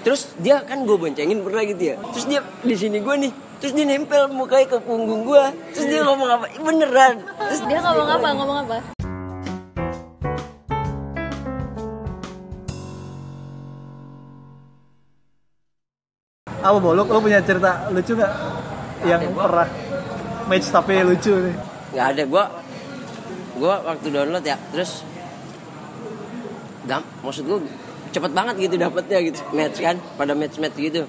terus dia kan gue boncengin pernah gitu ya terus dia di sini gue nih terus dia nempel mukanya ke punggung gue terus dia ngomong apa "Ih, beneran terus Dia ngomong apa? Ngomong apa? Apa bolok? Lo punya cerita lucu nggak? Yang Ada, pernah match tapi lucu nih. nggak ada gue gue waktu download ya terus gam maksud gue cepet banget gitu dapetnya gitu. Match kan pada match match gitu.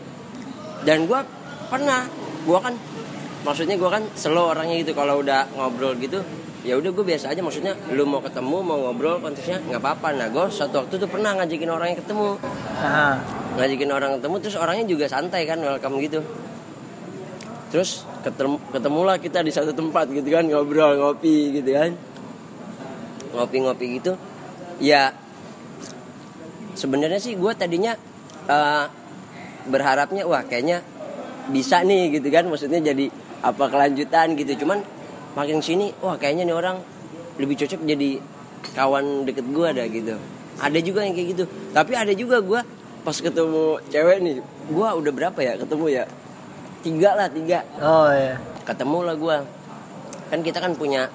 Dan gue pernah gue kan maksudnya gue kan slow orangnya gitu. Kalau udah ngobrol gitu ya udah gue biasa aja. Maksudnya lu mau ketemu mau ngobrol konteksnya nggak apa-apa. Nah gue suatu waktu tuh pernah ngajakin orang yang ketemu. Ngajakin orang ketemu terus orangnya juga santai kan welcome gitu. Terus ketemu ketemulah kita di satu tempat gitu kan ngobrol ngopi gitu kan. Ngopi-ngopi gitu. Ya sebenarnya sih gue tadinya eh, berharapnya wah kayaknya bisa nih gitu kan. Maksudnya jadi apa kelanjutan gitu. Cuman makin sini wah kayaknya nih orang lebih cocok jadi kawan deket gue ada gitu. Ada juga yang kayak gitu. Tapi ada juga gue pas ketemu cewek nih gue udah berapa ya ketemu ya? Tiga lah tiga. Oh ya. ketemu lah gue kan kita kan punya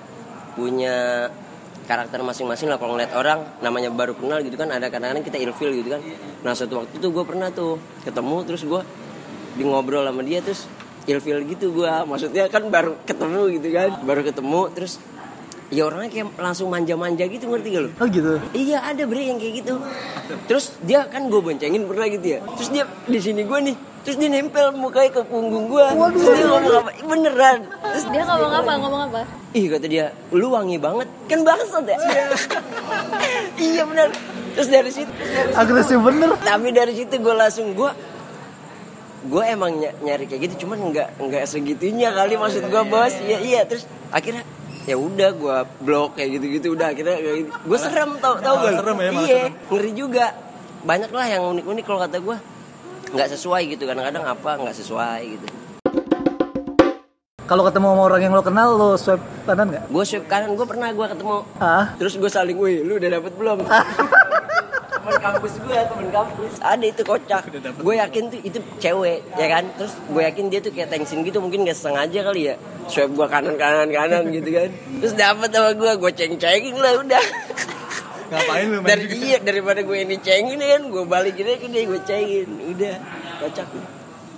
punya karakter masing-masing lah. Kalau ngeliat orang namanya baru kenal gitu kan ada kadang-kadang kita ilfil gitu kan. Nah suatu waktu tuh gue pernah tuh ketemu terus gue di ngobrol sama dia terus ilfil gitu gue maksudnya kan baru ketemu gitu kan baru ketemu terus ya orangnya kayak langsung manja-manja gitu ngerti gak lu Oh gitu. Iya ada bre yang kayak gitu. Terus dia kan gue boncengin pernah gitu ya. Terus dia di sini gue nih. Terus dia nempel mukanya ke punggung gue. Terus dia ngomong apa? "Ih, Beneran. Terus Dia ngomong apa? Ngomong apa? ih kata dia, lu wangi banget. Kan bangsat ya. iya bener. Terus dari situ. Agresif bener. Tapi dari situ gue langsung gue gue emang ny- nyari kayak gitu cuman nggak nggak segitunya kali maksud gue bos iya iya terus akhirnya ya udah gue blok kayak gitu gitu udah akhirnya kayak gitu. gue serem tau tau Malah gak serem ya, malah iya serem. ngeri juga. Banyak lah yang unik unik kalau kata gue nggak sesuai gitu kadang-kadang apa nggak sesuai gitu. Kalau ketemu sama orang yang lo kenal, lo swipe kanan nggak? gue swipe kanan gue pernah gue ketemu. Ah, terus gue saling wih lu udah dapet belum temen kampus gue temen kampus. Ada itu kocak. Gue yakin tuh itu cewek ya kan? Terus gue yakin dia tuh kayak tensin gitu mungkin gak sengaja kali ya. Swipe gue kanan kanan kanan gitu kan. Terus dapet sama gue gue ceng cengin lah udah. Ngapain lo dari iya daripada gue ini cengin kan? Gue balikin aja ke dia gue cengin. Udah. Kocak.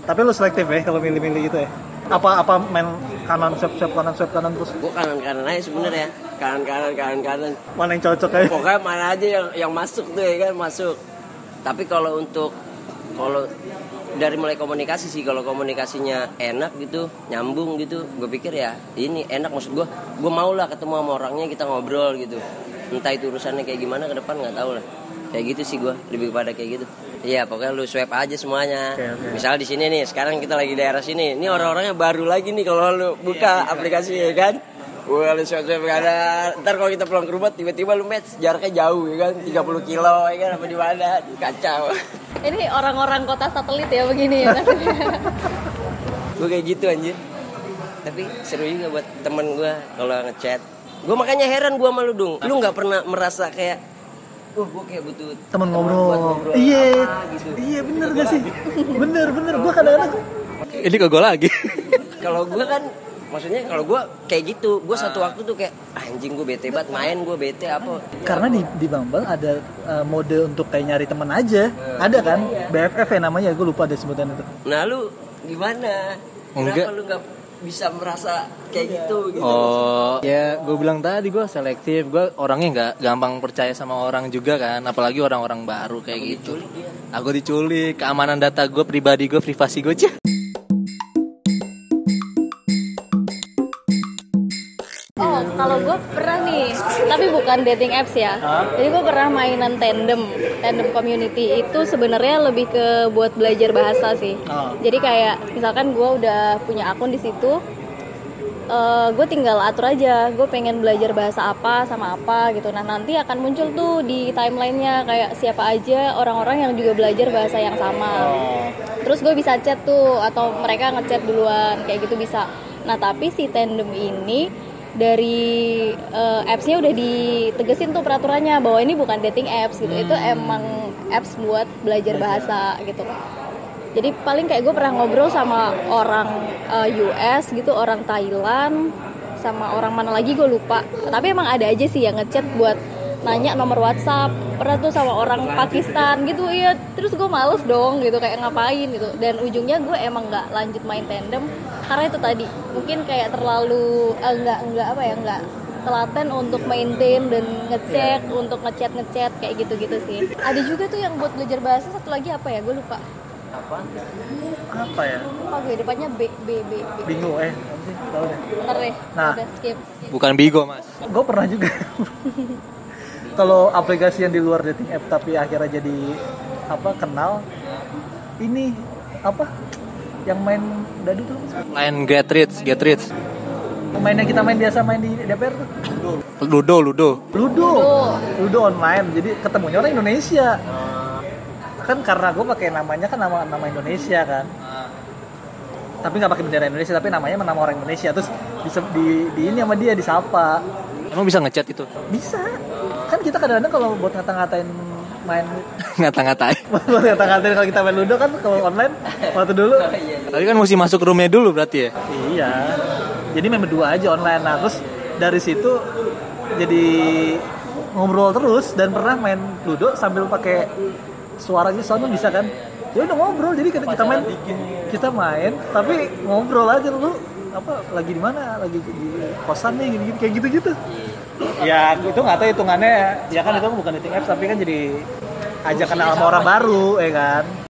Tapi lo selektif ya kalau milih-milih gitu ya? Apa apa main kanan swipe swipe kanan swipe kanan terus? gue kanan kanan aja sebenarnya. Kanan kanan kanan kanan. Mana yang cocok aja? pokoknya mana aja yang yang masuk tuh ya kan masuk. Tapi kalau untuk kalau dari mulai komunikasi sih kalau komunikasinya enak gitu nyambung gitu gue pikir ya ini enak maksud gue gue mau lah ketemu sama orangnya kita ngobrol gitu. Entah itu urusannya kayak gimana ke depan nggak tahu lah kayak gitu sih gue lebih kepada kayak gitu. Iya pokoknya lu swipe aja semuanya. Oke, oke. misal di sini nih sekarang kita lagi daerah sini. Ini orang-orangnya baru lagi nih kalau lu buka aplikasi ya kan? Wah lu swipe swipe kanan Ntar kalau kita pulang ke rumah tiba-tiba lu match jaraknya jauh ya kan? 30 kilo ya kan? Apa di mana? Kacau. Ini orang-orang kota satelit ya begini ya gue kayak gitu anjir. Tapi seru juga buat temen gue kalau ngechat. Gue makanya heran gue sama lu dong lu nggak pernah merasa kayak wah gue kayak butuh Temen buat ngobrol. Iya. apa gitu Iya bener gak sih? Bener bener. Gue kadang-kadang Ini ke gue lagi. kalau gue kan maksudnya kalau gue kayak gitu gue satu waktu tuh kayak "Ah, anjing gue bete banget main gue bete apa karena di di Bumble ada uh, mode untuk kayak nyari temen aja. Ada kan? BFF ya namanya. Gue lupa deh sebutan itu. nah lu gimana Enggak. kenapa lu nggak bisa merasa kayak gitu gitu Oh, ya gue bilang tadi gue selektif. Gue orangnya nggak gampang percaya sama orang juga kan. Apalagi orang-orang baru kayak gitu. Aku diculik, keamanan data gue pribadi gue, privasi gue cah. Gue pernah nih, tapi bukan dating apps ya. Jadi gue pernah mainan tandem, tandem community itu sebenarnya lebih ke buat belajar bahasa sih. Oh. Jadi kayak misalkan gue udah punya akun di situ, gue tinggal atur aja. Gue pengen belajar bahasa apa sama apa gitu. Nah nanti akan muncul tuh di timelinenya kayak siapa aja orang-orang yang juga belajar bahasa yang sama. Terus gue bisa chat tuh atau mereka ngechat duluan kayak gitu bisa. Nah tapi si tandem ini dari eh, appsnya udah ditegesin tuh peraturannya bahwa ini bukan dating apps gitu. Itu emang apps buat belajar bahasa gitu. Jadi paling kayak gue pernah ngobrol sama orang eh, US gitu orang Thailand sama orang mana lagi gue lupa. Tapi emang ada aja sih yang ngechat buat nanya nomor WhatsApp. Pernah tuh sama orang Pakistan gitu iya. Terus gue males dong gitu kayak ngapain gitu. Dan ujungnya gue emang nggak lanjut main tandem karena itu tadi mungkin kayak terlalu eh, nggak nggak apa ya nggak telaten untuk maintain dan ngecek untuk ngechat ngechat kayak gitu gitu sih. Ada juga tuh yang buat belajar bahasa satu lagi apa ya? Gue lupa. Apa? Ya? Apa gue depannya B B B B. Bingung eh apa sih? Tahu deh. Ntar deh Nah. udah skip. Bukan Bigo, Mas. gue pernah juga. Kalau aplikasi yang di luar dating app tapi akhirnya jadi apa kenal ini apa yang main dadu tuh? Lain Get Rich, Get Rich. main yang kita main biasa main di DPR tuh. Ludo, Ludo. Ludo. Ludo. Online. Jadi ketemunya orang Indonesia. Kan karena gue pakai namanya kan nama nama Indonesia kan. Tapi nggak pakai bendera Indonesia tapi namanya nama orang Indonesia. Terus di, di, di ini sama dia disapa. Emang bisa ngechat itu? bisa. Kan kita kadang-kadang kalau buat ngata-ngatain main Ngata-ngatain. buat ngata-ngatain kalau kita main ludo kan kalau online waktu dulu. Tapi kan mesti masuk roomnya dulu berarti ya? iya. Jadi main berdua aja online. Nah terus dari situ jadi ngobrol terus dan pernah main ludo sambil pakai suara gitu soalnya bisa kan. Ya udah ngobrol jadi kita kita main kita main tapi ngobrol aja lu apa lagi di mana? Lagi di kosan nih gini, gini kayak gitu gitu ya itu nggak tahu hitungannya. Ya kan itu bukan dating apps tapi kan jadi ajak kenal sama orang baru ya kan